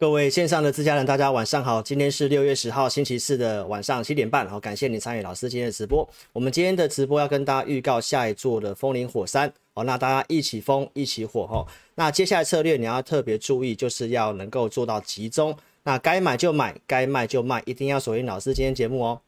各位线上的自家人，大家晚上好。今天是六月十号星期四的晚上七点半，好，感谢你参与老师今天的直播。我们今天的直播要跟大家预告下一座的风林火山，好，那大家一起风一起火哈。那接下来策略你要特别注意，就是要能够做到集中，那该买就买，该卖就卖，一定要锁定老师今天节目哦。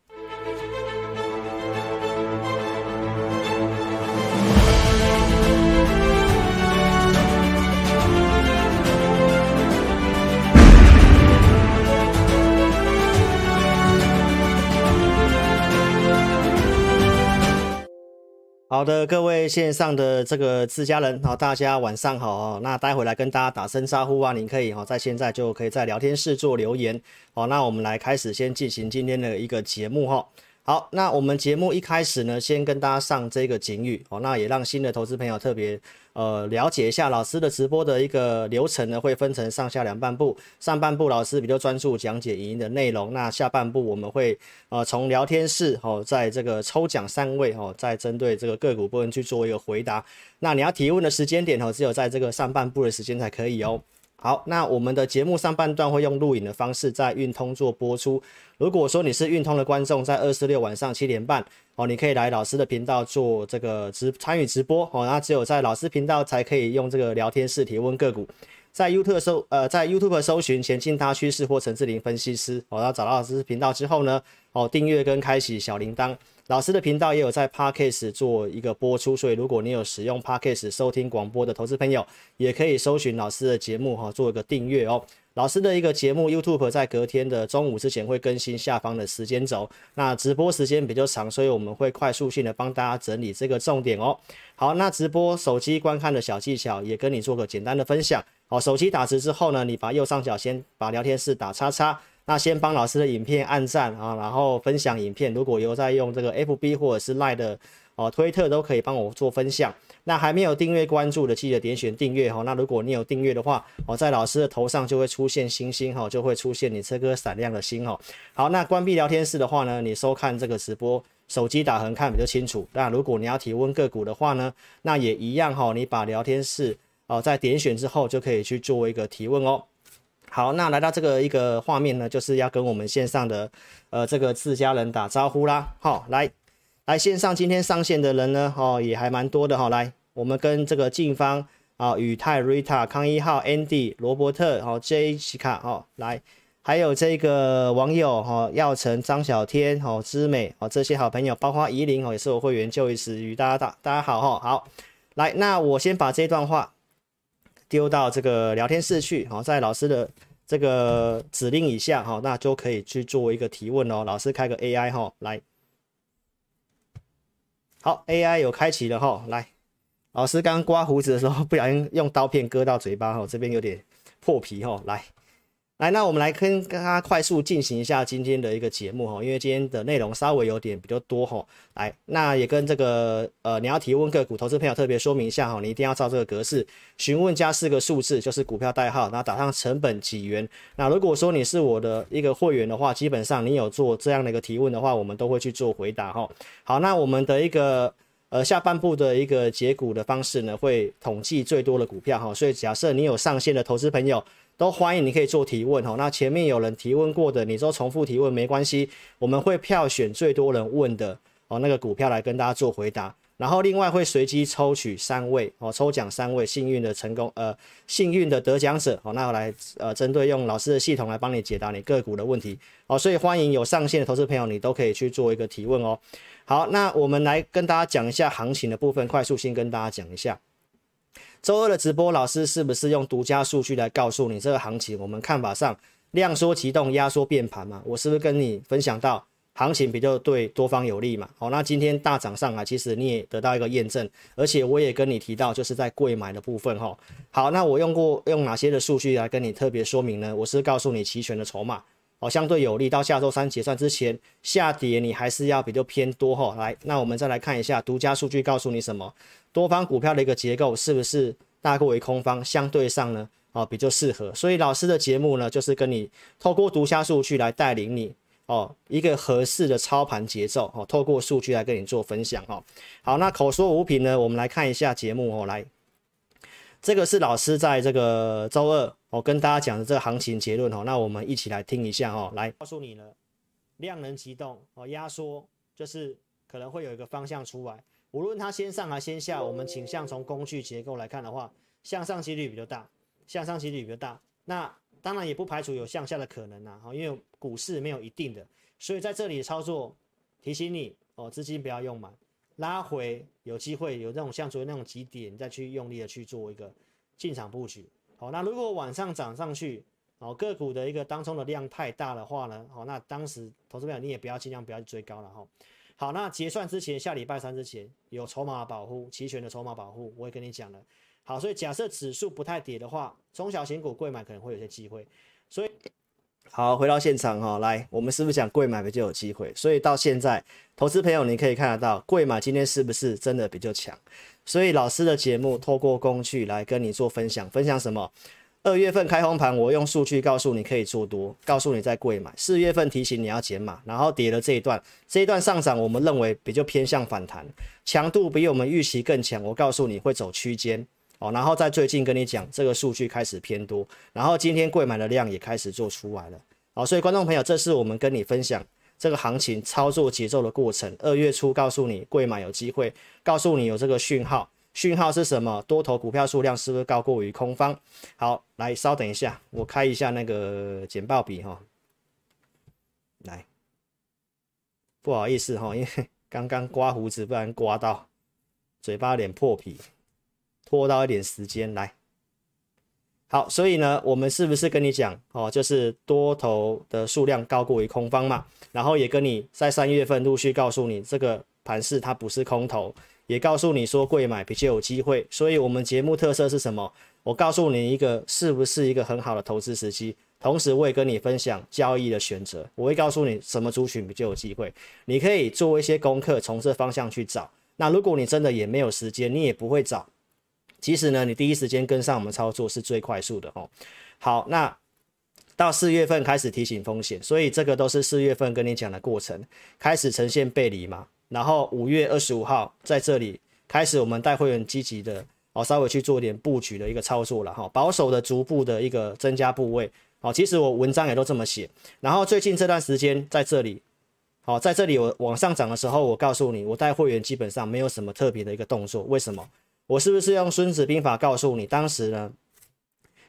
好的，各位线上的这个自家人，好，大家晚上好哦。那待会来跟大家打声招呼啊，您可以哈，在现在就可以在聊天室做留言。好，那我们来开始先进行今天的一个节目哈。好，那我们节目一开始呢，先跟大家上这个警语哦，那也让新的投资朋友特别呃了解一下老师的直播的一个流程呢，会分成上下两半部，上半部老师比较专注讲解语音的内容，那下半部我们会呃从聊天室哦，在这个抽奖三位哦，再针对这个个股部分去做一个回答，那你要提问的时间点哦，只有在这个上半部的时间才可以哦。好，那我们的节目上半段会用录影的方式在运通做播出。如果说你是运通的观众，在二四六晚上七点半哦，你可以来老师的频道做这个直参与直播哦。那只有在老师频道才可以用这个聊天室提问个股。在 YouTube 搜呃，在 YouTube 搜寻前进大趋势或陈志霖分析师哦，然后找到老师频道之后呢，哦订阅跟开启小铃铛。老师的频道也有在 Podcast 做一个播出，所以如果你有使用 Podcast 收听广播的投资朋友，也可以搜寻老师的节目哈，做一个订阅哦。老师的一个节目 YouTube 在隔天的中午之前会更新下方的时间轴，那直播时间比较长，所以我们会快速性的帮大家整理这个重点哦。好，那直播手机观看的小技巧也跟你做个简单的分享。好，手机打字之后呢，你把右上角先把聊天室打叉叉。那先帮老师的影片按赞啊，然后分享影片。如果有在用这个 FB 或者是 Line 的哦，推特都可以帮我做分享。那还没有订阅关注的，记得点选订阅哈。那如果你有订阅的话，哦，在老师的头上就会出现星星哈，就会出现你这颗闪亮的星哦。好，那关闭聊天室的话呢，你收看这个直播，手机打横看比较清楚。那如果你要提问个股的话呢，那也一样哈，你把聊天室哦在点选之后，就可以去做一个提问哦。好，那来到这个一个画面呢，就是要跟我们线上的呃这个自家人打招呼啦。好，来来线上今天上线的人呢，哦也还蛮多的哈。来，我们跟这个静芳啊、宇泰、Rita、康一号、Andy、罗伯特、哦 J 西卡哦，来，还有这个网友哈，耀成、张小天、哦知美哦这些好朋友，包括怡琳哦，也是我会员，就一时与大家打大家好哈。好，来，那我先把这段话。丢到这个聊天室去，好，在老师的这个指令以下，哈，那就可以去做一个提问哦。老师开个 AI 哈，来，好，AI 有开启了哈，来，老师刚刮胡子的时候不小心用刀片割到嘴巴哈，这边有点破皮哈，来。来，那我们来跟大家快速进行一下今天的一个节目哈，因为今天的内容稍微有点比较多哈。来，那也跟这个呃，你要提问个股投资朋友特别说明一下哈，你一定要照这个格式询问加四个数字，就是股票代号，然后打上成本几元。那如果说你是我的一个会员的话，基本上你有做这样的一个提问的话，我们都会去做回答哈。好，那我们的一个呃下半部的一个解股的方式呢，会统计最多的股票哈，所以假设你有上线的投资朋友。都欢迎你可以做提问哈，那前面有人提问过的，你说重复提问没关系，我们会票选最多人问的哦那个股票来跟大家做回答，然后另外会随机抽取三位哦，抽奖三位幸运的成功呃幸运的得奖者哦，那我来呃针对用老师的系统来帮你解答你个股的问题哦，所以欢迎有上线的投资朋友，你都可以去做一个提问哦。好，那我们来跟大家讲一下行情的部分，快速先跟大家讲一下。周二的直播，老师是不是用独家数据来告诉你这个行情？我们看法上量缩启动，压缩变盘嘛。我是不是跟你分享到行情比较对多方有利嘛？好，那今天大涨上来，其实你也得到一个验证，而且我也跟你提到，就是在贵买的部分哈。好，那我用过用哪些的数据来跟你特别说明呢？我是告诉你期权的筹码。哦，相对有利，到下周三结算之前下跌，你还是要比较偏多哈。来，那我们再来看一下独家数据，告诉你什么？多方股票的一个结构是不是大过于空方？相对上呢，哦，比较适合。所以老师的节目呢，就是跟你透过独家数据来带领你哦，一个合适的操盘节奏哦，透过数据来跟你做分享哦。好，那口说无凭呢，我们来看一下节目哦，来。这个是老师在这个周二我、跟大家讲的这个行情结论哦，那我们一起来听一下哦，来告诉你了，量能急动哦，压缩就是可能会有一个方向出来，无论它先上还先下，我们倾向从工具结构来看的话，向上几率比较大，向上几率比较大，那当然也不排除有向下的可能啊，因为股市没有一定的，所以在这里操作提醒你哦，资金不要用满。拉回有机会有那种像昨天那种几点，再去用力的去做一个进场布局。好，那如果晚上涨上去，哦，个股的一个当中的量太大的话呢，好，那当时投资朋友你也不要尽量不要去追高了哈。好，那结算之前下礼拜三之前有筹码保护，期权的筹码保护，我也跟你讲了。好，所以假设指数不太跌的话，中小型股贵买可能会有些机会，所以。好，回到现场哈，来，我们是不是讲贵买比较有机会？所以到现在，投资朋友你可以看得到，贵买今天是不是真的比较强？所以老师的节目透过工具来跟你做分享，分享什么？二月份开红盘，我用数据告诉你可以做多，告诉你在贵买。四月份提醒你要减码，然后跌了这一段，这一段上涨，我们认为比较偏向反弹，强度比我们预期更强。我告诉你会走区间。哦，然后在最近跟你讲，这个数据开始偏多，然后今天贵买的量也开始做出来了。好，所以观众朋友，这是我们跟你分享这个行情操作节奏的过程。二月初告诉你贵买有机会，告诉你有这个讯号，讯号是什么？多头股票数量是不是高过于空方？好，来稍等一下，我开一下那个简报笔哈。来，不好意思哈，因为 刚刚刮胡子，不然刮到嘴巴脸破皮。拖到一点时间来，好，所以呢，我们是不是跟你讲哦，就是多头的数量高过于空方嘛？然后也跟你在三月份陆续告诉你，这个盘势它不是空头，也告诉你说贵买比较有机会。所以我们节目特色是什么？我告诉你一个是不是一个很好的投资时机，同时我也跟你分享交易的选择，我会告诉你什么族群比较有机会，你可以做一些功课，从这方向去找。那如果你真的也没有时间，你也不会找。其实呢，你第一时间跟上我们操作是最快速的哦。好，那到四月份开始提醒风险，所以这个都是四月份跟你讲的过程，开始呈现背离嘛。然后五月二十五号在这里开始，我们带会员积极的哦，稍微去做点布局的一个操作了哈，保守的逐步的一个增加部位。好，其实我文章也都这么写。然后最近这段时间在这里，好，在这里我往上涨的时候，我告诉你，我带会员基本上没有什么特别的一个动作，为什么？我是不是用《孙子兵法》告诉你，当时呢，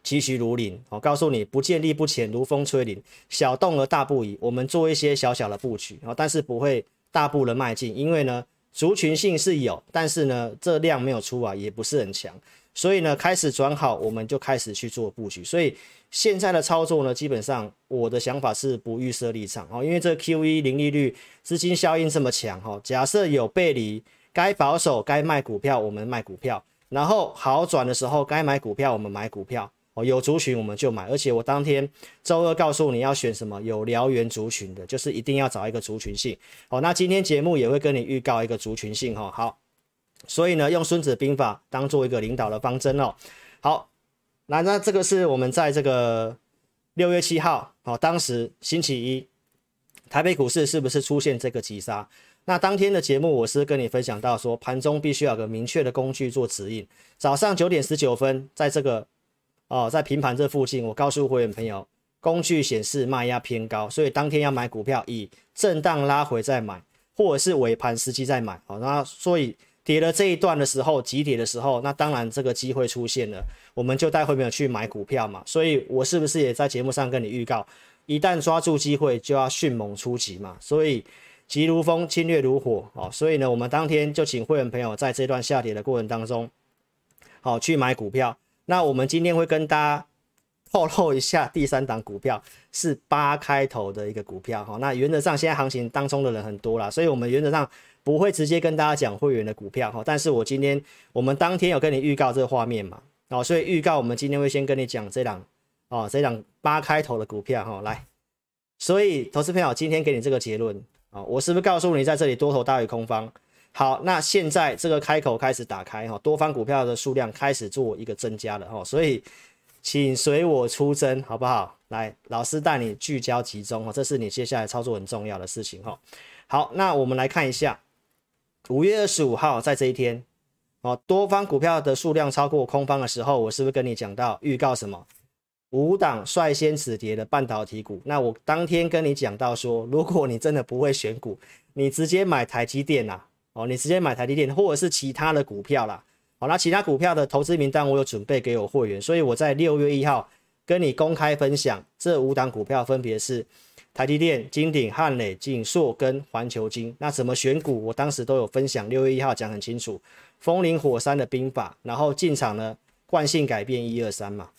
其徐如林，我告诉你，不见力不浅，如风吹林，小动而大不移。我们做一些小小的布局，但是不会大步的迈进，因为呢，族群性是有，但是呢，这量没有出啊，也不是很强，所以呢，开始转好，我们就开始去做布局。所以现在的操作呢，基本上我的想法是不预设立场哦，因为这 QE 零利率资金效应这么强哈，假设有背离。该保守、该卖股票，我们卖股票；然后好转的时候，该买股票，我们买股票。哦，有族群我们就买。而且我当天周二告诉你要选什么，有燎原族群的，就是一定要找一个族群性。哦，那今天节目也会跟你预告一个族群性。哈，好，所以呢，用孙子兵法当做一个领导的方针哦。好，那那这个是我们在这个六月七号，哦，当时星期一，台北股市是不是出现这个急杀？那当天的节目，我是跟你分享到说，盘中必须要有个明确的工具做指引。早上九点十九分，在这个哦，在平盘这附近，我告诉会员朋友，工具显示卖压偏高，所以当天要买股票，以震荡拉回再买，或者是尾盘时机再买。好，那所以跌了这一段的时候，急跌的时候，那当然这个机会出现了，我们就带会员朋友去买股票嘛。所以我是不是也在节目上跟你预告，一旦抓住机会，就要迅猛出击嘛？所以。急如风，侵略如火，哦，所以呢，我们当天就请会员朋友在这段下跌的过程当中，好去买股票。那我们今天会跟大家透露一下，第三档股票是八开头的一个股票，哈。那原则上现在行情当中的人很多啦，所以我们原则上不会直接跟大家讲会员的股票，哈。但是我今天我们当天有跟你预告这个画面嘛，哦，所以预告我们今天会先跟你讲这档，哦，这档八开头的股票，哈，来。所以投资朋友今天给你这个结论。啊，我是不是告诉你在这里多头大于空方？好，那现在这个开口开始打开哈，多方股票的数量开始做一个增加了哈，所以请随我出征，好不好？来，老师带你聚焦集中哈，这是你接下来操作很重要的事情哈。好，那我们来看一下五月二十五号在这一天，哦，多方股票的数量超过空方的时候，我是不是跟你讲到预告什么？五档率先止跌的半导体股。那我当天跟你讲到说，如果你真的不会选股，你直接买台积电啦，哦，你直接买台积电或者是其他的股票啦。好，那其他股票的投资名单我有准备给我会员，所以我在六月一号跟你公开分享这五档股票分别是台积电、金鼎、汉磊、景硕跟环球金。那怎么选股？我当时都有分享，六月一号讲很清楚，风林火山的兵法，然后进场呢，惯性改变一二三嘛。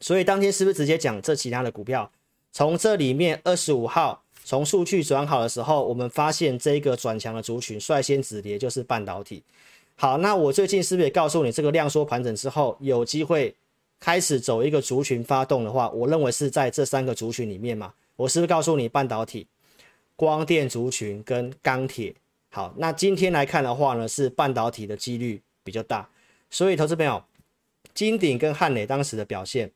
所以当天是不是直接讲这其他的股票？从这里面二十五号从数据转好的时候，我们发现这个转强的族群率先止跌就是半导体。好，那我最近是不是也告诉你，这个量缩盘整之后有机会开始走一个族群发动的话，我认为是在这三个族群里面嘛。我是不是告诉你半导体、光电族群跟钢铁？好，那今天来看的话呢，是半导体的几率比较大。所以投资朋友，金鼎跟汉磊当时的表现。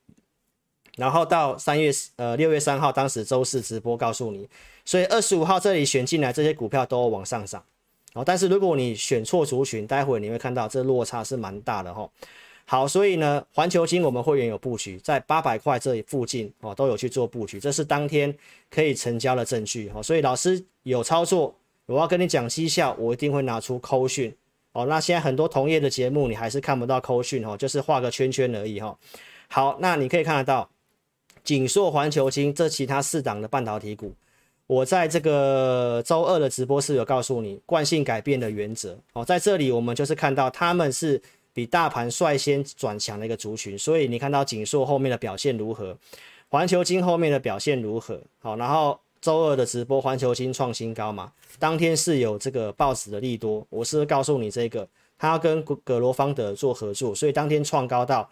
然后到三月呃六月三号，当时周四直播告诉你，所以二十五号这里选进来这些股票都往上涨，哦，但是如果你选错族群，待会你会看到这落差是蛮大的哈。好，所以呢，环球金我们会员有布局在八百块这里附近哦，都有去做布局，这是当天可以成交的证据哦。所以老师有操作，我要跟你讲绩效，我一定会拿出扣讯哦。那现在很多同业的节目你还是看不到扣讯哦，就是画个圈圈而已哈。好，那你可以看得到。景硕、环球晶这其他四档的半导体股，我在这个周二的直播是有告诉你惯性改变的原则哦，在这里我们就是看到他们是比大盘率先转强的一个族群，所以你看到景硕后面的表现如何，环球晶后面的表现如何？好，然后周二的直播环球晶创新高嘛，当天是有这个报纸的利多，我是告诉你这个，他要跟葛罗方德做合作，所以当天创高到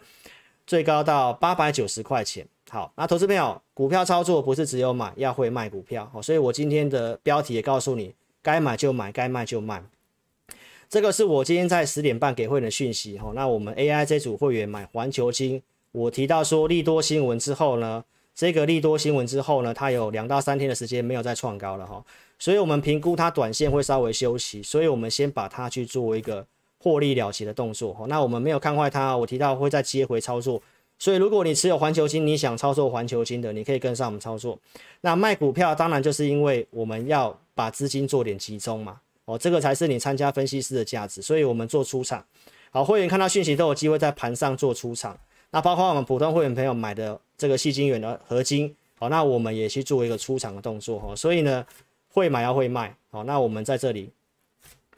最高到八百九十块钱。好，那投资朋友，股票操作不是只有买，要会卖股票。好，所以我今天的标题也告诉你，该买就买，该卖就卖。这个是我今天在十点半给会员的讯息。哈，那我们 AI 这组会员买环球金，我提到说利多新闻之后呢，这个利多新闻之后呢，它有两到三天的时间没有再创高了哈，所以我们评估它短线会稍微休息，所以我们先把它去做一个获利了结的动作。哈，那我们没有看坏它，我提到会再接回操作。所以，如果你持有环球金，你想操作环球金的，你可以跟上我们操作。那卖股票，当然就是因为我们要把资金做点集中嘛。哦，这个才是你参加分析师的价值。所以我们做出场，好，会员看到讯息都有机会在盘上做出场。那包括我们普通会员朋友买的这个细金元的合金，好，那我们也去做一个出场的动作哈。所以呢，会买要会卖，好，那我们在这里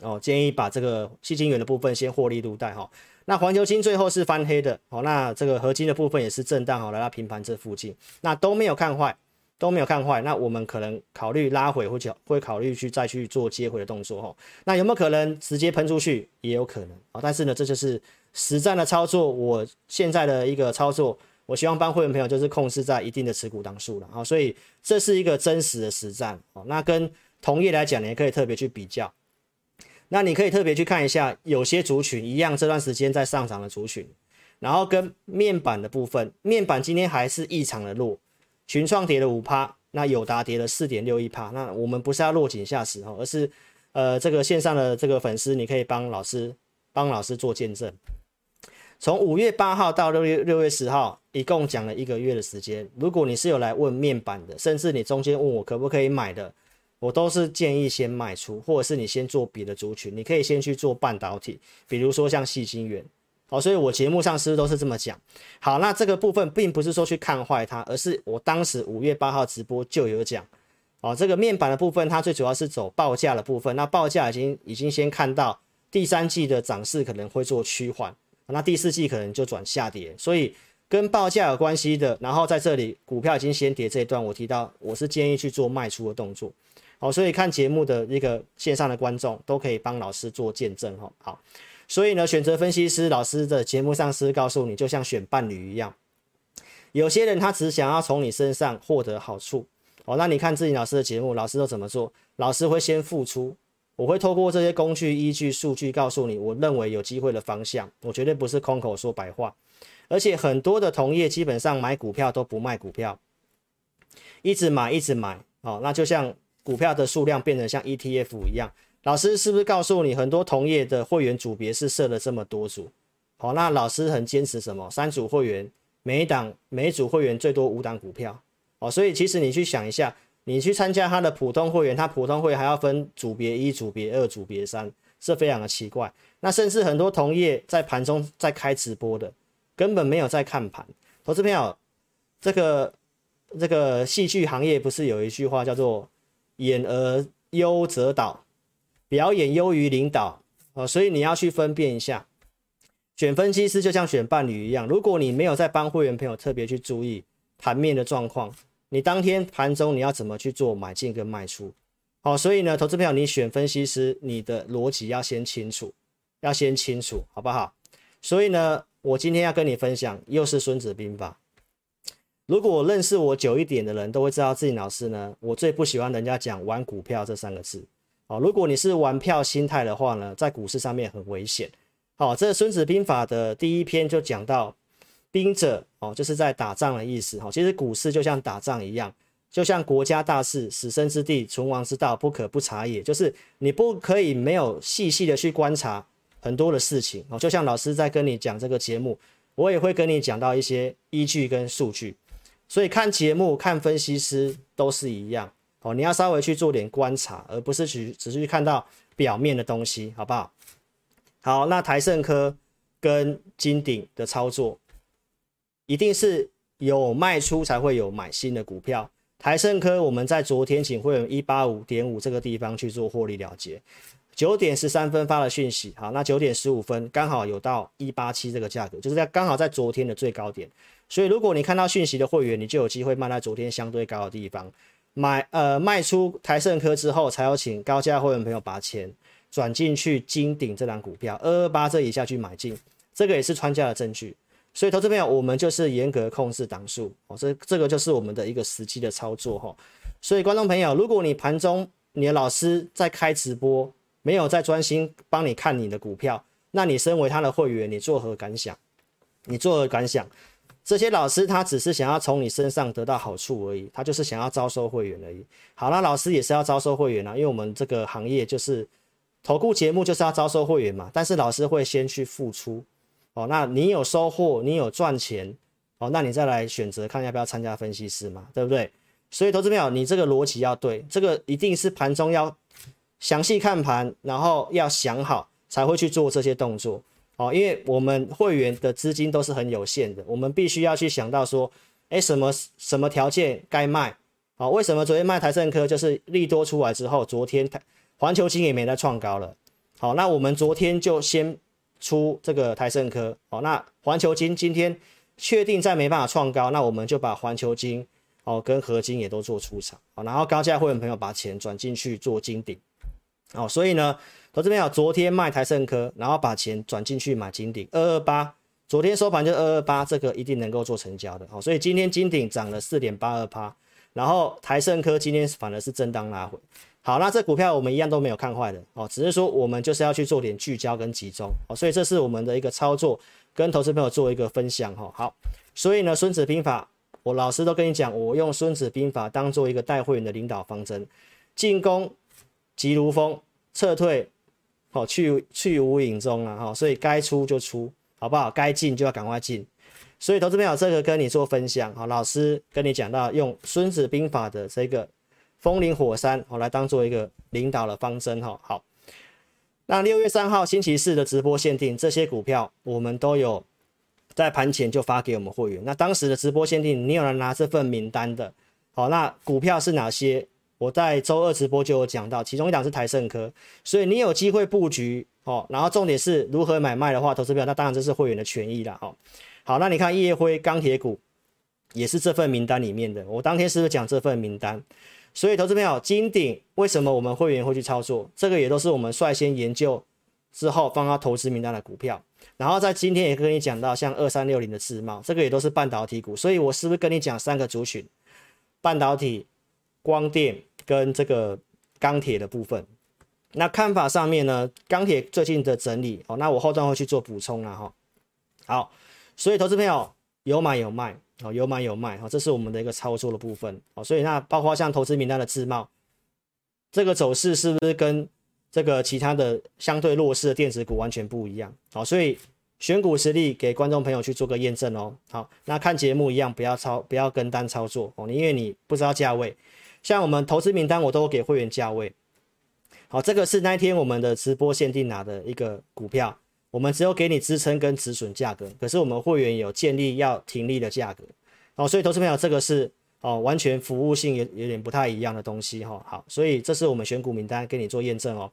哦，建议把这个细金元的部分先获利入袋哈。那环球金最后是翻黑的，哦，那这个合金的部分也是震荡，好，来到平盘这附近，那都没有看坏，都没有看坏，那我们可能考虑拉回或者会考虑去再去做接回的动作，哈，那有没有可能直接喷出去？也有可能，啊，但是呢，这就是实战的操作，我现在的一个操作，我希望帮会员朋友就是控制在一定的持股档数了，啊，所以这是一个真实的实战，哦，那跟同业来讲你，也可以特别去比较。那你可以特别去看一下，有些族群一样，这段时间在上涨的族群，然后跟面板的部分，面板今天还是异常的弱，群创跌了五趴，那友达跌了四点六一趴。那我们不是要落井下石哦，而是呃这个线上的这个粉丝，你可以帮老师帮老师做见证。从五月八号到六月六月十号，一共讲了一个月的时间。如果你是有来问面板的，甚至你中间问我可不可以买的。我都是建议先卖出，或者是你先做别的族群，你可以先去做半导体，比如说像矽晶圆，好，所以我节目上是不是都是这么讲？好，那这个部分并不是说去看坏它，而是我当时五月八号直播就有讲，哦，这个面板的部分它最主要是走报价的部分，那报价已经已经先看到第三季的涨势可能会做趋缓，那第四季可能就转下跌，所以跟报价有关系的，然后在这里股票已经先跌这一段，我提到我是建议去做卖出的动作。好，所以看节目的一个线上的观众都可以帮老师做见证哈。好，所以呢，选择分析师老师的节目上是告诉你，就像选伴侣一样，有些人他只想要从你身上获得好处。哦，那你看自己老师的节目，老师都怎么做？老师会先付出，我会透过这些工具、依据、数据告诉你，我认为有机会的方向。我绝对不是空口说白话，而且很多的同业基本上买股票都不卖股票，一直买一直买。哦，那就像。股票的数量变成像 ETF 一样，老师是不是告诉你很多同业的会员组别是设了这么多组？好，那老师很坚持什么？三组会员，每一档每一组会员最多五档股票。哦，所以其实你去想一下，你去参加他的普通会员，他普通会还要分组别一、组别二、组别三，这非常的奇怪。那甚至很多同业在盘中在开直播的，根本没有在看盘。投资朋友，这个这个戏剧行业不是有一句话叫做“演而优则导”，表演优于领导哦，所以你要去分辨一下，选分析师就像选伴侣一样，如果你没有在帮会员朋友特别去注意盘面的状况，你当天盘中你要怎么去做买进跟卖出？好，所以呢，投资朋友，你选分析师，你的逻辑要先清楚。要先清楚，好不好？所以呢，我今天要跟你分享，又是孙子兵法。如果认识我久一点的人，都会知道自己老师呢，我最不喜欢人家讲玩股票这三个字。哦，如果你是玩票心态的话呢，在股市上面很危险。好，这孙子兵法的第一篇就讲到，兵者哦，就是在打仗的意思。哈，其实股市就像打仗一样，就像国家大事，死生之地，存亡之道，不可不察也。就是你不可以没有细细的去观察。很多的事情哦，就像老师在跟你讲这个节目，我也会跟你讲到一些依据跟数据，所以看节目、看分析师都是一样哦。你要稍微去做点观察，而不是去只是去看到表面的东西，好不好？好，那台胜科跟金鼎的操作，一定是有卖出才会有买新的股票。台胜科我们在昨天请会员一八五点五这个地方去做获利了结。九点十三分发了讯息，好，那九点十五分刚好有到一八七这个价格，就是在刚好在昨天的最高点，所以如果你看到讯息的会员，你就有机会卖在昨天相对高的地方，买呃卖出台胜科之后，才有请高价会员朋友把钱转进去金鼎这档股票二二八这以下去买进，这个也是穿价的证据，所以投资朋友我们就是严格控制档数哦，这这个就是我们的一个实际的操作哈，所以观众朋友，如果你盘中你的老师在开直播，没有在专心帮你看你的股票，那你身为他的会员，你作何感想？你作何感想？这些老师他只是想要从你身上得到好处而已，他就是想要招收会员而已。好，那老师也是要招收会员啊，因为我们这个行业就是投顾节目就是要招收会员嘛。但是老师会先去付出哦，那你有收获，你有赚钱哦，那你再来选择看要不要参加分析师嘛，对不对？所以投资朋友，你这个逻辑要对，这个一定是盘中要。详细看盘，然后要想好才会去做这些动作哦。因为我们会员的资金都是很有限的，我们必须要去想到说，哎，什么什么条件该卖？好，为什么昨天卖台胜科就是利多出来之后，昨天台环球金也没再创高了。好，那我们昨天就先出这个台胜科。好，那环球金今天确定再没办法创高，那我们就把环球金哦跟合金也都做出场。好，然后高价会员朋友把钱转进去做金鼎。哦，所以呢，投资朋友昨天卖台盛科，然后把钱转进去买金鼎二二八，昨天收盘就二二八，这个一定能够做成交的。哦，所以今天金鼎涨了四点八二趴，然后台盛科今天反而是震荡拉回。好，那这股票我们一样都没有看坏的哦，只是说我们就是要去做点聚焦跟集中哦，所以这是我们的一个操作，跟投资朋友做一个分享哈。好，所以呢，孙子兵法，我老师都跟你讲，我用孙子兵法当做一个带会员的领导方针，进攻。急如风，撤退，好去去无影踪了哈，所以该出就出，好不好？该进就要赶快进。所以投资朋友，这个跟你做分享，好，老师跟你讲到用孙子兵法的这个风林火山，好来当做一个领导的方针哈。好，那六月三号星期四的直播限定，这些股票我们都有在盘前就发给我们会员。那当时的直播限定，你有人拿这份名单的，好，那股票是哪些？我在周二直播就有讲到，其中一档是台盛科，所以你有机会布局哦。然后重点是如何买卖的话，投资票那当然这是会员的权益了哦。好，那你看烨辉钢铁股也是这份名单里面的，我当天是不是讲这份名单？所以投资票金鼎为什么我们会员会去操作？这个也都是我们率先研究之后放到投资名单的股票。然后在今天也跟你讲到，像二三六零的自贸，这个也都是半导体股。所以我是不是跟你讲三个族群？半导体。光电跟这个钢铁的部分，那看法上面呢，钢铁最近的整理哦，那我后段会去做补充了哈。好，所以投资朋友有买有卖哦，有买有卖哈，这是我们的一个操作的部分哦。所以那包括像投资名单的自贸，这个走势是不是跟这个其他的相对弱势的电子股完全不一样。好，所以选股实力给观众朋友去做个验证哦。好，那看节目一样，不要操，不要跟单操作哦，因为你不知道价位。像我们投资名单，我都给会员价位。好，这个是那一天我们的直播限定拿的一个股票，我们只有给你支撑跟止损价格，可是我们会员有建立要停利的价格。好，所以投资朋友，这个是哦，完全服务性有有点不太一样的东西哈。好，所以这是我们选股名单给你做验证哦。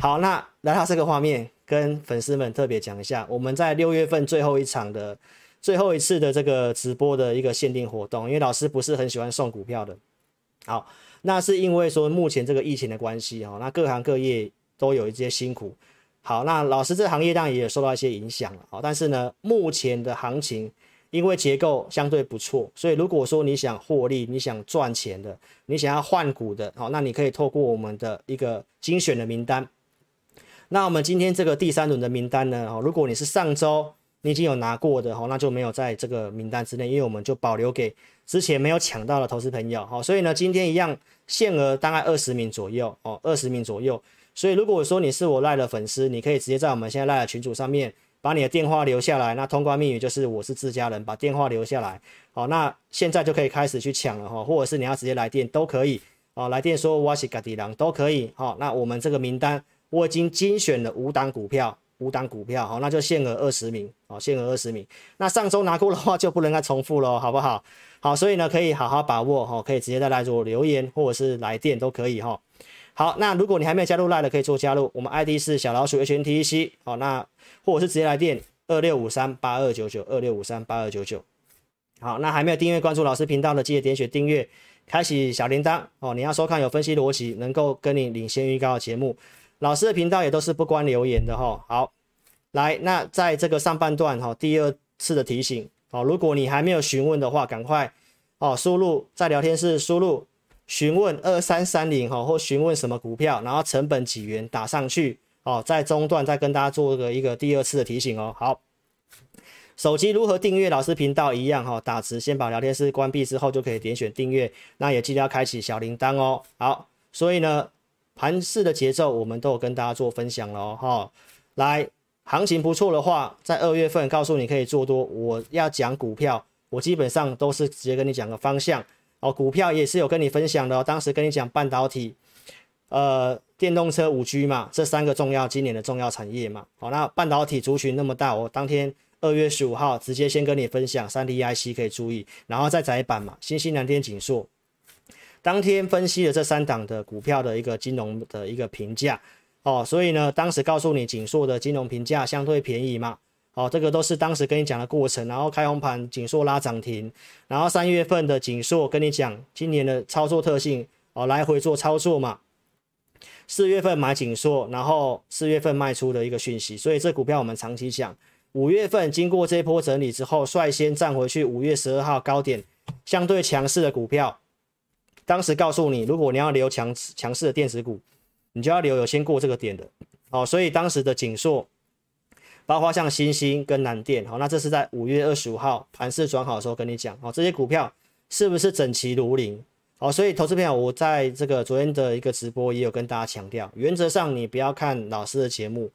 好，那来到这个画面，跟粉丝们特别讲一下，我们在六月份最后一场的最后一次的这个直播的一个限定活动，因为老师不是很喜欢送股票的。好，那是因为说目前这个疫情的关系哈，那各行各业都有一些辛苦。好，那老师这行业当然也受到一些影响了。好，但是呢，目前的行情因为结构相对不错，所以如果说你想获利、你想赚钱的、你想要换股的，好，那你可以透过我们的一个精选的名单。那我们今天这个第三轮的名单呢，哦，如果你是上周你已经有拿过的，哦，那就没有在这个名单之内，因为我们就保留给。之前没有抢到的投资朋友，好，所以呢，今天一样限额大概二十名左右，哦，二十名左右。所以如果说你是我赖的粉丝，你可以直接在我们现在赖的群组上面把你的电话留下来，那通关密语就是我是自家人，把电话留下来，好，那现在就可以开始去抢了哈，或者是你要直接来电都可以，哦，来电说我是嘎迪郎都可以，好，那我们这个名单我已经精选了五档股票。五档股票，好，那就限额二十名，好，限额二十名。那上周拿过的话，就不能再重复了，好不好？好，所以呢，可以好好把握，哈，可以直接再来做留言，或者是来电都可以，哈。好，那如果你还没有加入来的，可以做加入，我们 ID 是小老鼠 HNTEC，好，那或者是直接来电二六五三八二九九二六五三八二九九。好，那还没有订阅关注老师频道的，记得点选订阅，开启小铃铛，哦，你要收看有分析逻辑，能够跟你领先预告的节目。老师的频道也都是不关留言的哈。好，来，那在这个上半段哈，第二次的提醒哦，如果你还没有询问的话，赶快哦，输入在聊天室输入询问二三三零哈，或询问什么股票，然后成本几元打上去哦，在中段再跟大家做个一个第二次的提醒哦。好，手机如何订阅老师频道一样哈，打字先把聊天室关闭之后就可以点选订阅，那也记得要开启小铃铛哦。好，所以呢。盘式的节奏，我们都有跟大家做分享了哦。好，来，行情不错的话，在二月份告诉你可以做多。我要讲股票，我基本上都是直接跟你讲个方向哦。股票也是有跟你分享的哦。当时跟你讲半导体，呃，电动车、五 G 嘛，这三个重要今年的重要产业嘛。好，那半导体族群那么大，我当天二月十五号直接先跟你分享三 D IC 可以注意，然后再载板嘛，新兴、南天、景硕。当天分析了这三档的股票的一个金融的一个评价，哦，所以呢，当时告诉你景硕的金融评价相对便宜嘛，哦，这个都是当时跟你讲的过程，然后开红盘，景硕拉涨停，然后三月份的景硕跟你讲今年的操作特性，哦，来回做操作嘛，四月份买景硕，然后四月份卖出的一个讯息，所以这股票我们长期讲，五月份经过这波整理之后，率先站回去五月十二号高点，相对强势的股票。当时告诉你，如果你要留强强势的电子股，你就要留有先过这个点的，哦，所以当时的景硕，包括像新兴跟南电，好，那这是在五月二十五号盘势转好的时候跟你讲，哦，这些股票是不是整齐如林？哦，所以投资朋友，我在这个昨天的一个直播也有跟大家强调，原则上你不要看老师的节目，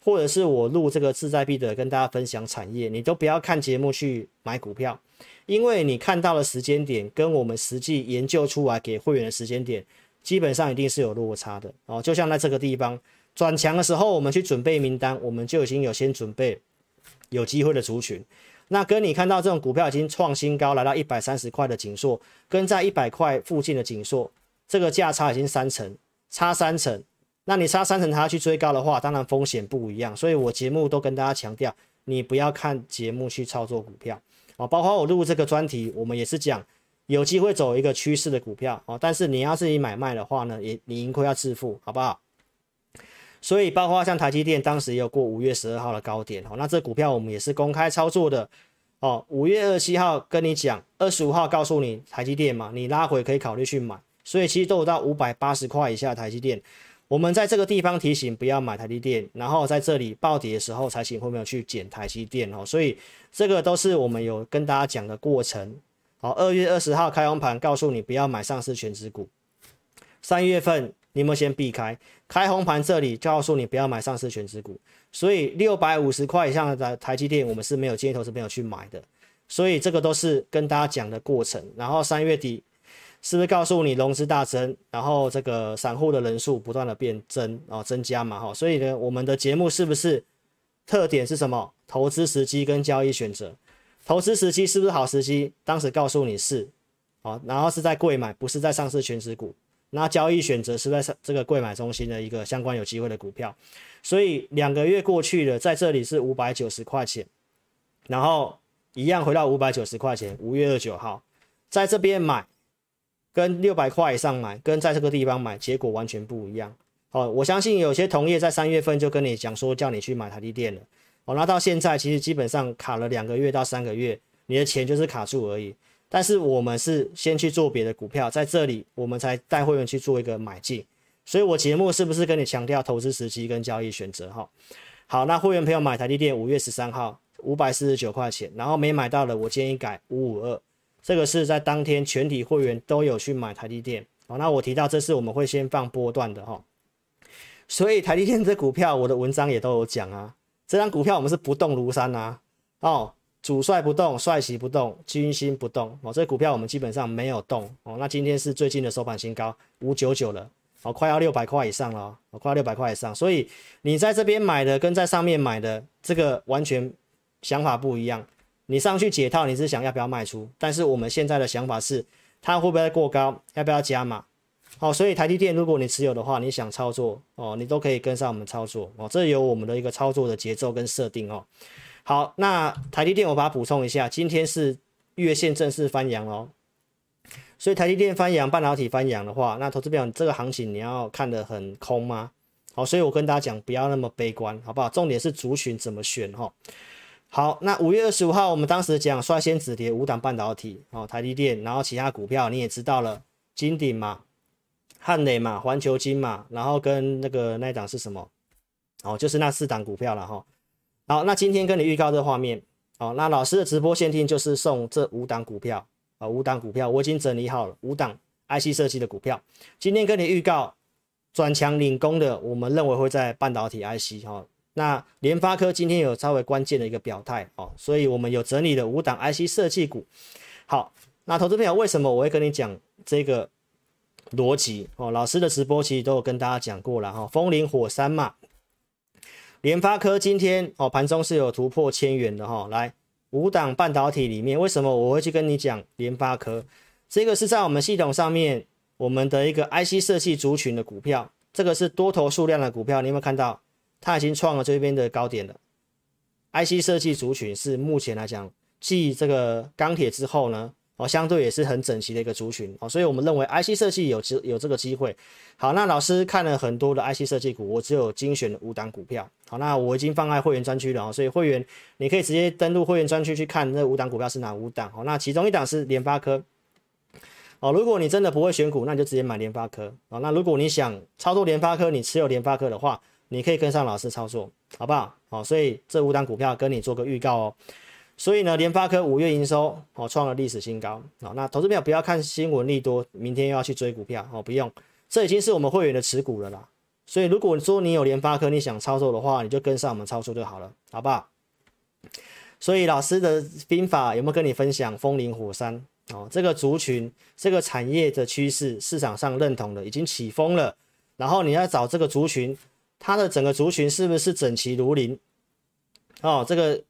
或者是我录这个志在必得跟大家分享产业，你都不要看节目去买股票。因为你看到的时间点跟我们实际研究出来给会员的时间点，基本上一定是有落差的哦。就像在这个地方转强的时候，我们去准备名单，我们就已经有先准备有机会的族群。那跟你看到这种股票已经创新高，来到一百三十块的景硕，跟在一百块附近的景硕，这个价差已经三成，差三成。那你差三成，它去追高的话，当然风险不一样。所以我节目都跟大家强调，你不要看节目去操作股票。哦，包括我录这个专题，我们也是讲有机会走一个趋势的股票哦。但是你要自己买卖的话呢，也你盈亏要自负，好不好？所以包括像台积电当时也有过五月十二号的高点哦。那这股票我们也是公开操作的哦。五月二十七号跟你讲，二十五号告诉你台积电嘛，你拉回可以考虑去买。所以其实都有到五百八十块以下台积电。我们在这个地方提醒不要买台积电，然后在这里暴跌的时候才请会没有去捡台积电哦，所以这个都是我们有跟大家讲的过程。好，二月二十号开红盘告诉你不要买上市权值股，三月份你有没有先避开？开红盘这里告诉你不要买上市权值股，所以六百五十块以上的台积电，我们是没有建议投资朋友去买的。所以这个都是跟大家讲的过程。然后三月底是不是告诉你融资大增，然后这个散户的人数不断的变增啊增加嘛哈？所以呢，我们的节目是不是特点是什么？投资时机跟交易选择。投资时机是不是好时机？当时告诉你是，好，然后是在柜买，不是在上市权值股。那交易选择是在这个柜买中心的一个相关有机会的股票。所以两个月过去了，在这里是五百九十块钱，然后一样回到五百九十块钱。五月二九号在这边买，跟六百块以上买，跟在这个地方买，结果完全不一样。好，我相信有些同业在三月份就跟你讲说，叫你去买台积电了。哦，那到现在其实基本上卡了两个月到三个月，你的钱就是卡住而已。但是我们是先去做别的股票，在这里我们才带会员去做一个买进。所以我节目是不是跟你强调投资时机跟交易选择？哈，好，那会员朋友买台积电五月十三号五百四十九块钱，然后没买到的我建议改五五二，这个是在当天全体会员都有去买台积电。好，那我提到这是我们会先放波段的哈，所以台积电这股票我的文章也都有讲啊。这张股票我们是不动如山呐，哦，主帅不动，帅旗不动，军心不动哦。这股票我们基本上没有动哦。那今天是最近的收盘新高五九九了，哦，快要六百块以上了，哦，快要六百块以上。所以你在这边买的跟在上面买的这个完全想法不一样。你上去解套，你是想要不要卖出？但是我们现在的想法是，它会不会过高？要不要加码？好，所以台积电如果你持有的话，你想操作哦，你都可以跟上我们操作哦。这有我们的一个操作的节奏跟设定哦。好，那台积电我把它补充一下，今天是月线正式翻阳哦。所以台积电翻阳，半导体翻阳的话，那投资表这个行情你要看得很空吗？好，所以我跟大家讲，不要那么悲观，好不好？重点是族群怎么选哈。好，那五月二十五号我们当时讲率先止跌五档半导体哦，台积电，然后其他股票你也知道了，金鼎嘛。汉磊嘛，环球金嘛，然后跟那个那一档是什么？哦，就是那四档股票了哈。好，那今天跟你预告这画面，哦，那老师的直播限定就是送这五档股票啊，五档股票我已经整理好了，五档 IC 设计的股票。今天跟你预告转强领攻的，我们认为会在半导体 IC 哈。那联发科今天有稍微关键的一个表态哦，所以我们有整理了五档 IC 设计股。好，那投资朋友为什么我会跟你讲这个？逻辑哦，老师的直播其实都有跟大家讲过了哈。风林火山嘛，联发科今天哦盘中是有突破千元的哈。来五档半导体里面，为什么我会去跟你讲联发科？这个是在我们系统上面我们的一个 IC 设计族群的股票，这个是多头数量的股票，你有没有看到？它已经创了这边的高点了。IC 设计族群是目前来讲继这个钢铁之后呢？哦，相对也是很整齐的一个族群哦，所以我们认为 IC 设计有机有这个机会。好，那老师看了很多的 IC 设计股，我只有精选的五档股票。好，那我已经放在会员专区了哦，所以会员你可以直接登录会员专区去看那五档股票是哪五档。好，那其中一档是联发科。哦，如果你真的不会选股，那你就直接买联发科。哦，那如果你想操作联发科，你持有联发科的话，你可以跟上老师操作，好不好？好，所以这五档股票跟你做个预告哦。所以呢，联发科五月营收哦创了历史新高哦。那投资票不要看新闻利多，明天又要去追股票哦，不用，这已经是我们会员的持股了啦。所以如果说你有联发科，你想操作的话，你就跟上我们操作就好了，好不好？所以老师的兵法有没有跟你分享？风林火山哦，这个族群、这个产业的趋势，市场上认同的已经起风了。然后你要找这个族群，它的整个族群是不是整齐如林？哦，这个。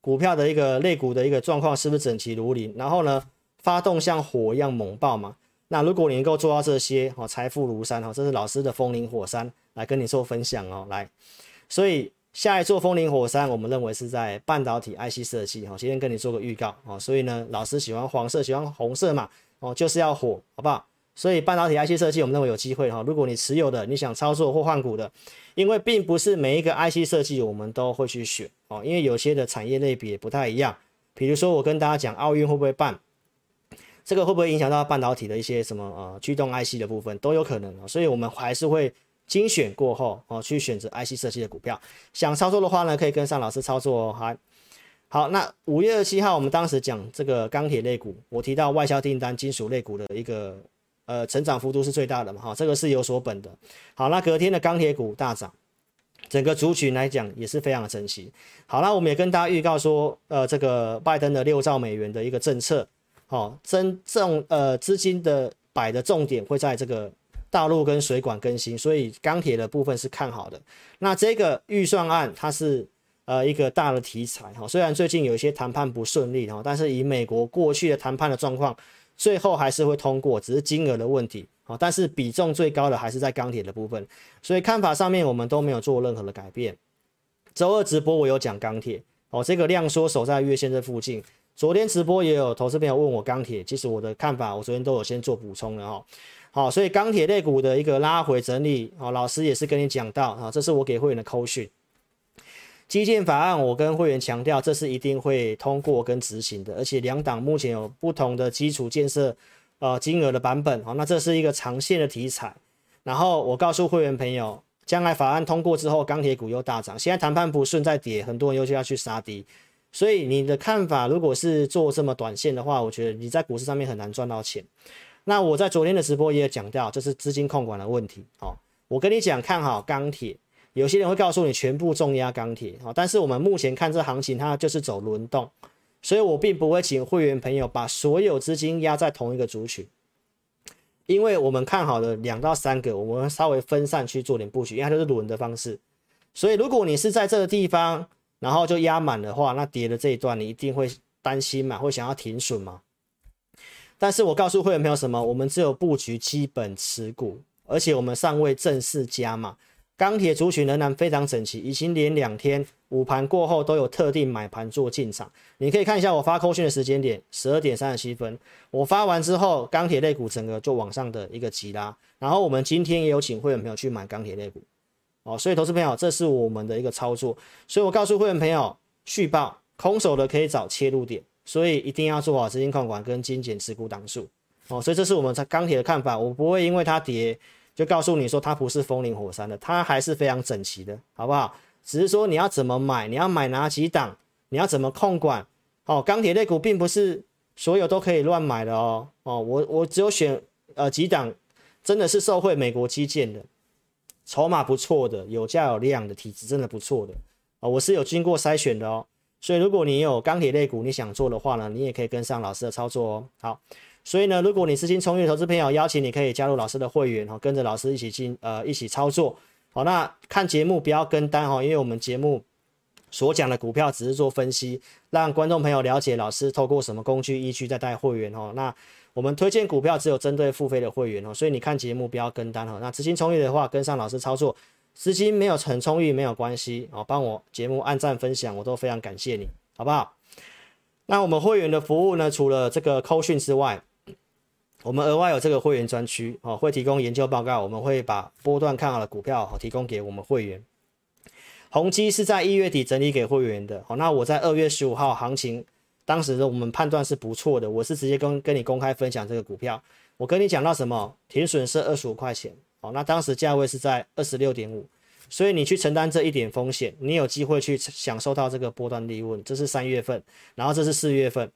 股票的一个类股的一个状况是不是整齐如林？然后呢，发动像火一样猛爆嘛？那如果你能够做到这些，哦，财富如山，哦，这是老师的风林火山来跟你做分享哦，来，所以下一座风林火山，我们认为是在半导体 IC 设计，哦，今天跟你做个预告，哦，所以呢，老师喜欢黄色，喜欢红色嘛，哦，就是要火，好不好？所以半导体 IC 设计，我们认为有机会哈。如果你持有的，你想操作或换股的，因为并不是每一个 IC 设计我们都会去选哦，因为有些的产业类别不太一样。比如说我跟大家讲奥运会不会办，这个会不会影响到半导体的一些什么呃驱动 IC 的部分都有可能哦。所以我们还是会精选过后哦去选择 IC 设计的股票。想操作的话呢，可以跟上老师操作哦。好，好，那五月二十七号我们当时讲这个钢铁类股，我提到外销订单、金属类股的一个。呃成长幅度是最大的嘛，哈，这个是有所本的。好，那隔天的钢铁股大涨，整个族群来讲也是非常的整齐。好，那我们也跟大家预告说，呃，这个拜登的六兆美元的一个政策，好，真正呃资金的摆的重点会在这个大陆跟水管更新，所以钢铁的部分是看好的。那这个预算案它是。呃，一个大的题材哈，虽然最近有一些谈判不顺利哈，但是以美国过去的谈判的状况，最后还是会通过，只是金额的问题啊。但是比重最高的还是在钢铁的部分，所以看法上面我们都没有做任何的改变。周二直播我有讲钢铁哦，这个量缩守在月线这附近。昨天直播也有投资朋友问我钢铁，其实我的看法我昨天都有先做补充了哈。好，所以钢铁类股的一个拉回整理，哦，老师也是跟你讲到啊，这是我给会员的扣讯。基建法案，我跟会员强调，这是一定会通过跟执行的，而且两党目前有不同的基础建设，呃，金额的版本，好，那这是一个长线的题材。然后我告诉会员朋友，将来法案通过之后，钢铁股又大涨，现在谈判不顺再跌，很多人又就要去杀低，所以你的看法，如果是做这么短线的话，我觉得你在股市上面很难赚到钱。那我在昨天的直播也有讲到，这是资金控管的问题，好，我跟你讲，看好钢铁。有些人会告诉你全部重压钢铁，但是我们目前看这行情，它就是走轮动，所以我并不会请会员朋友把所有资金压在同一个族群，因为我们看好的两到三个，我们稍微分散去做点布局，因为它就是轮的方式。所以如果你是在这个地方，然后就压满的话，那跌的这一段你一定会担心嘛，会想要停损嘛。但是我告诉会员朋友什么？我们只有布局基本持股，而且我们尚未正式加码。钢铁族群仍然非常整齐，已经连两天午盘过后都有特定买盘做进场。你可以看一下我发扣讯的时间点，十二点三十七分。我发完之后，钢铁类股整个就往上的一个急拉。然后我们今天也有请会员朋友去买钢铁类股，哦，所以投资朋友，这是我们的一个操作。所以我告诉会员朋友，续报空手的可以找切入点，所以一定要做好资金控管跟精简持股档数。哦，所以这是我们在钢铁的看法，我不会因为它跌。就告诉你说，它不是风林火山的，它还是非常整齐的，好不好？只是说你要怎么买，你要买哪几档，你要怎么控管。哦，钢铁类股并不是所有都可以乱买的哦。哦，我我只有选呃几档，真的是受惠美国基建的，筹码不错的，有价有量的，体质真的不错的。啊、哦，我是有经过筛选的哦。所以如果你有钢铁类股，你想做的话呢，你也可以跟上老师的操作哦。好。所以呢，如果你资金充裕的投资朋友，邀请你可以加入老师的会员，跟着老师一起进呃一起操作。好，那看节目不要跟单哈，因为我们节目所讲的股票只是做分析，让观众朋友了解老师透过什么工具依据在带会员哦。那我们推荐股票只有针对付费的会员哦，所以你看节目不要跟单哈。那资金充裕的话，跟上老师操作；资金没有很充裕没有关系哦，帮我节目按赞分享，我都非常感谢你，好不好？那我们会员的服务呢，除了这个扣讯之外，我们额外有这个会员专区哦，会提供研究报告，我们会把波段看好的股票提供给我们会员。宏基是在一月底整理给会员的，好，那我在二月十五号行情，当时的我们判断是不错的，我是直接跟跟你公开分享这个股票，我跟你讲到什么，停损是二十五块钱，好，那当时价位是在二十六点五，所以你去承担这一点风险，你有机会去享受到这个波段利润，这是三月份，然后这是四月份。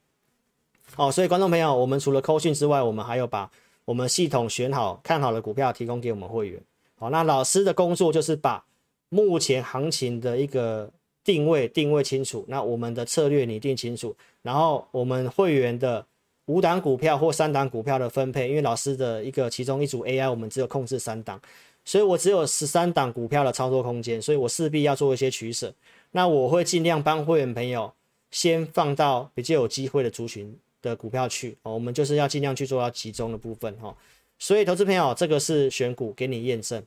好，所以观众朋友，我们除了扣讯之外，我们还有把我们系统选好看好的股票提供给我们会员。好，那老师的工作就是把目前行情的一个定位定位清楚，那我们的策略拟定清楚，然后我们会员的五档股票或三档股票的分配，因为老师的一个其中一组 AI 我们只有控制三档，所以我只有十三档股票的操作空间，所以我势必要做一些取舍。那我会尽量帮会员朋友先放到比较有机会的族群。的股票去哦，我们就是要尽量去做到集中的部分哈，所以投资朋友，这个是选股给你验证。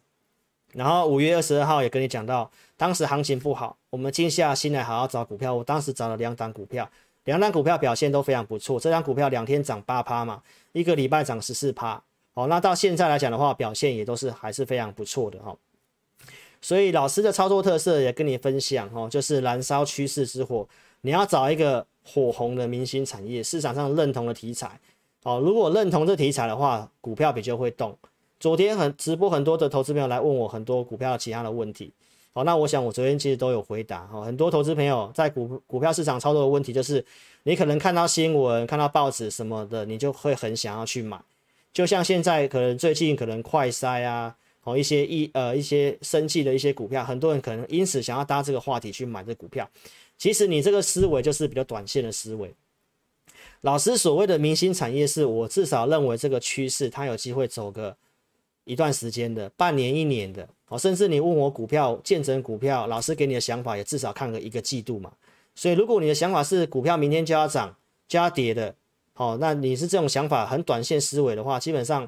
然后五月二十二号也跟你讲到，当时行情不好，我们静下心来好好找股票。我当时找了两档股票，两档股票表现都非常不错。这档股票两天涨八趴嘛，一个礼拜涨十四趴。好，那到现在来讲的话，表现也都是还是非常不错的哈。所以老师的操作特色也跟你分享哈，就是燃烧趋势之火，你要找一个。火红的明星产业，市场上认同的题材，哦，如果认同这题材的话，股票比较会动。昨天很直播，很多的投资朋友来问我很多股票其他的问题，好，那我想我昨天其实都有回答。哈，很多投资朋友在股股票市场操作的问题，就是你可能看到新闻、看到报纸什么的，你就会很想要去买，就像现在可能最近可能快筛啊，哦一些一呃一些生技的一些股票，很多人可能因此想要搭这个话题去买这股票。其实你这个思维就是比较短线的思维。老师所谓的明星产业，是我至少认为这个趋势它有机会走个一段时间的，半年一年的，哦，甚至你问我股票见证股票，老师给你的想法也至少看个一个季度嘛。所以如果你的想法是股票明天就要涨就要跌的，好，那你是这种想法很短线思维的话，基本上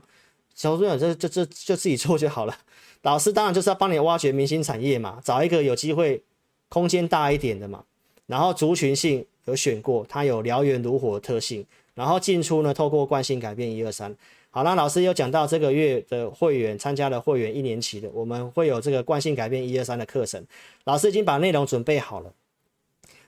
小朋友就就就就自己做就好了。老师当然就是要帮你挖掘明星产业嘛，找一个有机会空间大一点的嘛。然后族群性有选过，它有燎原如火的特性。然后进出呢，透过惯性改变一二三。好，那老师又讲到这个月的会员参加了会员一年期的，我们会有这个惯性改变一二三的课程。老师已经把内容准备好了。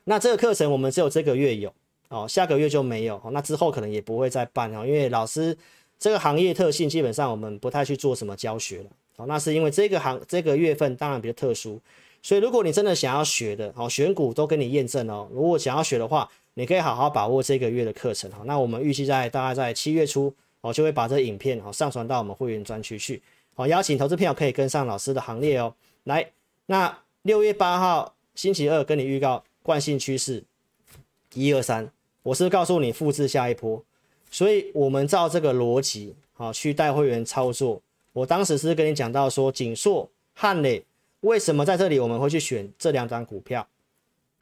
那这个课程我们只有这个月有哦，下个月就没有。那之后可能也不会再办哦，因为老师这个行业特性基本上我们不太去做什么教学了。哦，那是因为这个行这个月份当然比较特殊。所以，如果你真的想要学的，好，选股都跟你验证哦。如果想要学的话，你可以好好把握这个月的课程。好，那我们预计在大概在七月初，哦，就会把这影片哦上传到我们会员专区去。好，邀请投资朋友可以跟上老师的行列哦。来，那六月八号星期二跟你预告惯性趋势一二三，我是告诉你复制下一波。所以我们照这个逻辑，好，去带会员操作。我当时是跟你讲到说，景硕、汉磊。为什么在这里我们会去选这两张股票，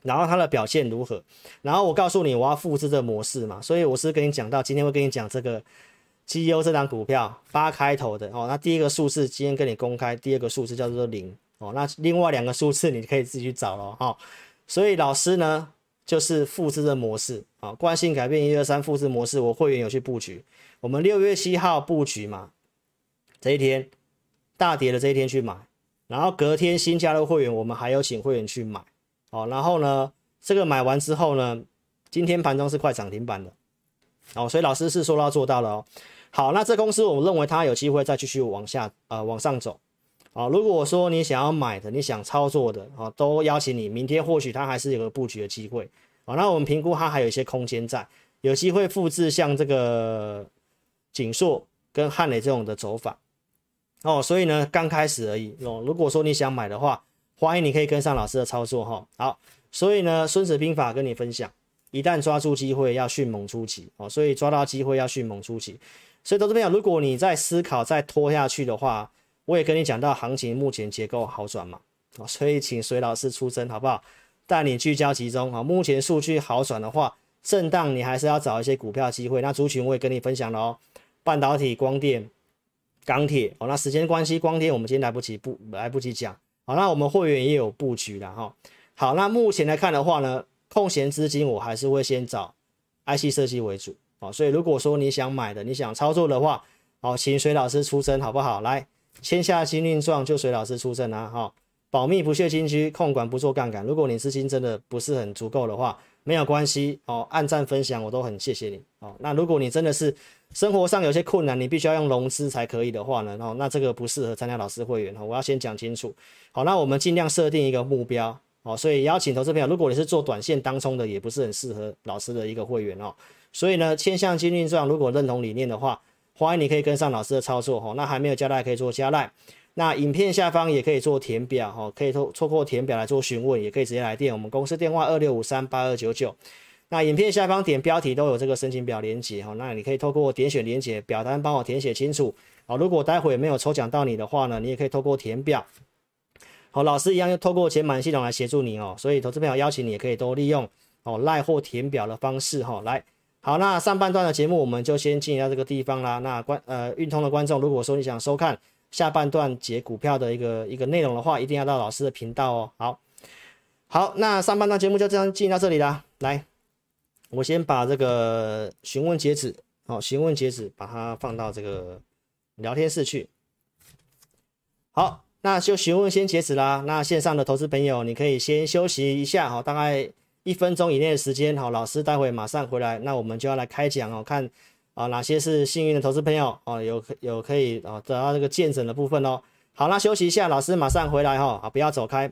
然后它的表现如何？然后我告诉你我要复制这模式嘛，所以我是跟你讲到今天会跟你讲这个 G U 这张股票八开头的哦，那第一个数字今天跟你公开，第二个数字叫做零哦，那另外两个数字你可以自己去找了哈。所以老师呢就是复制这模式啊，惯性改变一二三复制模式，我会员有去布局，我们六月七号布局嘛，这一天大跌的这一天去买。然后隔天新加入会员，我们还有请会员去买，哦，然后呢，这个买完之后呢，今天盘中是快涨停板的，哦，所以老师是说到做到了哦。好，那这公司我们认为它有机会再继续往下，呃，往上走，哦，如果说你想要买的，你想操作的，哦，都邀请你，明天或许它还是有个布局的机会，哦，那我们评估它还有一些空间在，有机会复制像这个景硕跟汉磊这种的走法。哦，所以呢，刚开始而已哦。如果说你想买的话，欢迎你可以跟上老师的操作哈、好，所以呢，《孙子兵法》跟你分享，一旦抓住机会要迅猛出击哦。所以抓到机会要迅猛出击。所以投资朋友，如果你在思考再拖下去的话，我也跟你讲到行情目前结构好转嘛。哦，所以请随老师出征好不好？带你聚焦集中啊、哦。目前数据好转的话，震荡你还是要找一些股票机会。那族群我也跟你分享了哦，半导体、光电。钢铁哦，那时间关系，光电我们今天来不及不来不及讲。好，那我们会员也有布局了哈。好，那目前来看的话呢，空闲资金我还是会先找 IC 设计为主哦。所以如果说你想买的，你想操作的话，好，请随老师出声好不好？来，签下金令状就随老师出声啊哈。保密不泄金区，控管不做杠杆。如果你资金真的不是很足够的话，没有关系哦，按赞分享我都很谢谢你哦。那如果你真的是生活上有些困难，你必须要用融资才可以的话呢，哦，那这个不适合参加老师会员哈。我要先讲清楚。好，那我们尽量设定一个目标哦。所以邀请投资朋友，如果你是做短线当冲的，也不是很适合老师的一个会员哦。所以呢，签下金运状，如果认同理念的话，欢迎你可以跟上老师的操作哈。那还没有加赖可以做加赖。那影片下方也可以做填表哈，可以透透过填表来做询问，也可以直接来电我们公司电话二六五三八二九九。那影片下方点标题都有这个申请表连接哈，那你可以透过点选连接表单帮我填写清楚。好，如果待会没有抽奖到你的话呢，你也可以透过填表。好，老师一样又透过解码系统来协助你哦，所以投资朋友邀请你也可以多利用哦赖或填表的方式哈来。好，那上半段的节目我们就先进行到这个地方啦。那观呃运通的观众，如果说你想收看下半段解股票的一个一个内容的话，一定要到老师的频道哦。好，好，那上半段节目就这样进行到这里啦，来。我先把这个询问截止，好，询问截止，把它放到这个聊天室去。好，那就询问先截止啦。那线上的投资朋友，你可以先休息一下，好，大概一分钟以内的时间，好，老师待会马上回来。那我们就要来开讲哦，看啊哪些是幸运的投资朋友哦，有可有可以啊得到这个见证的部分哦。好，那休息一下，老师马上回来哈，啊不要走开。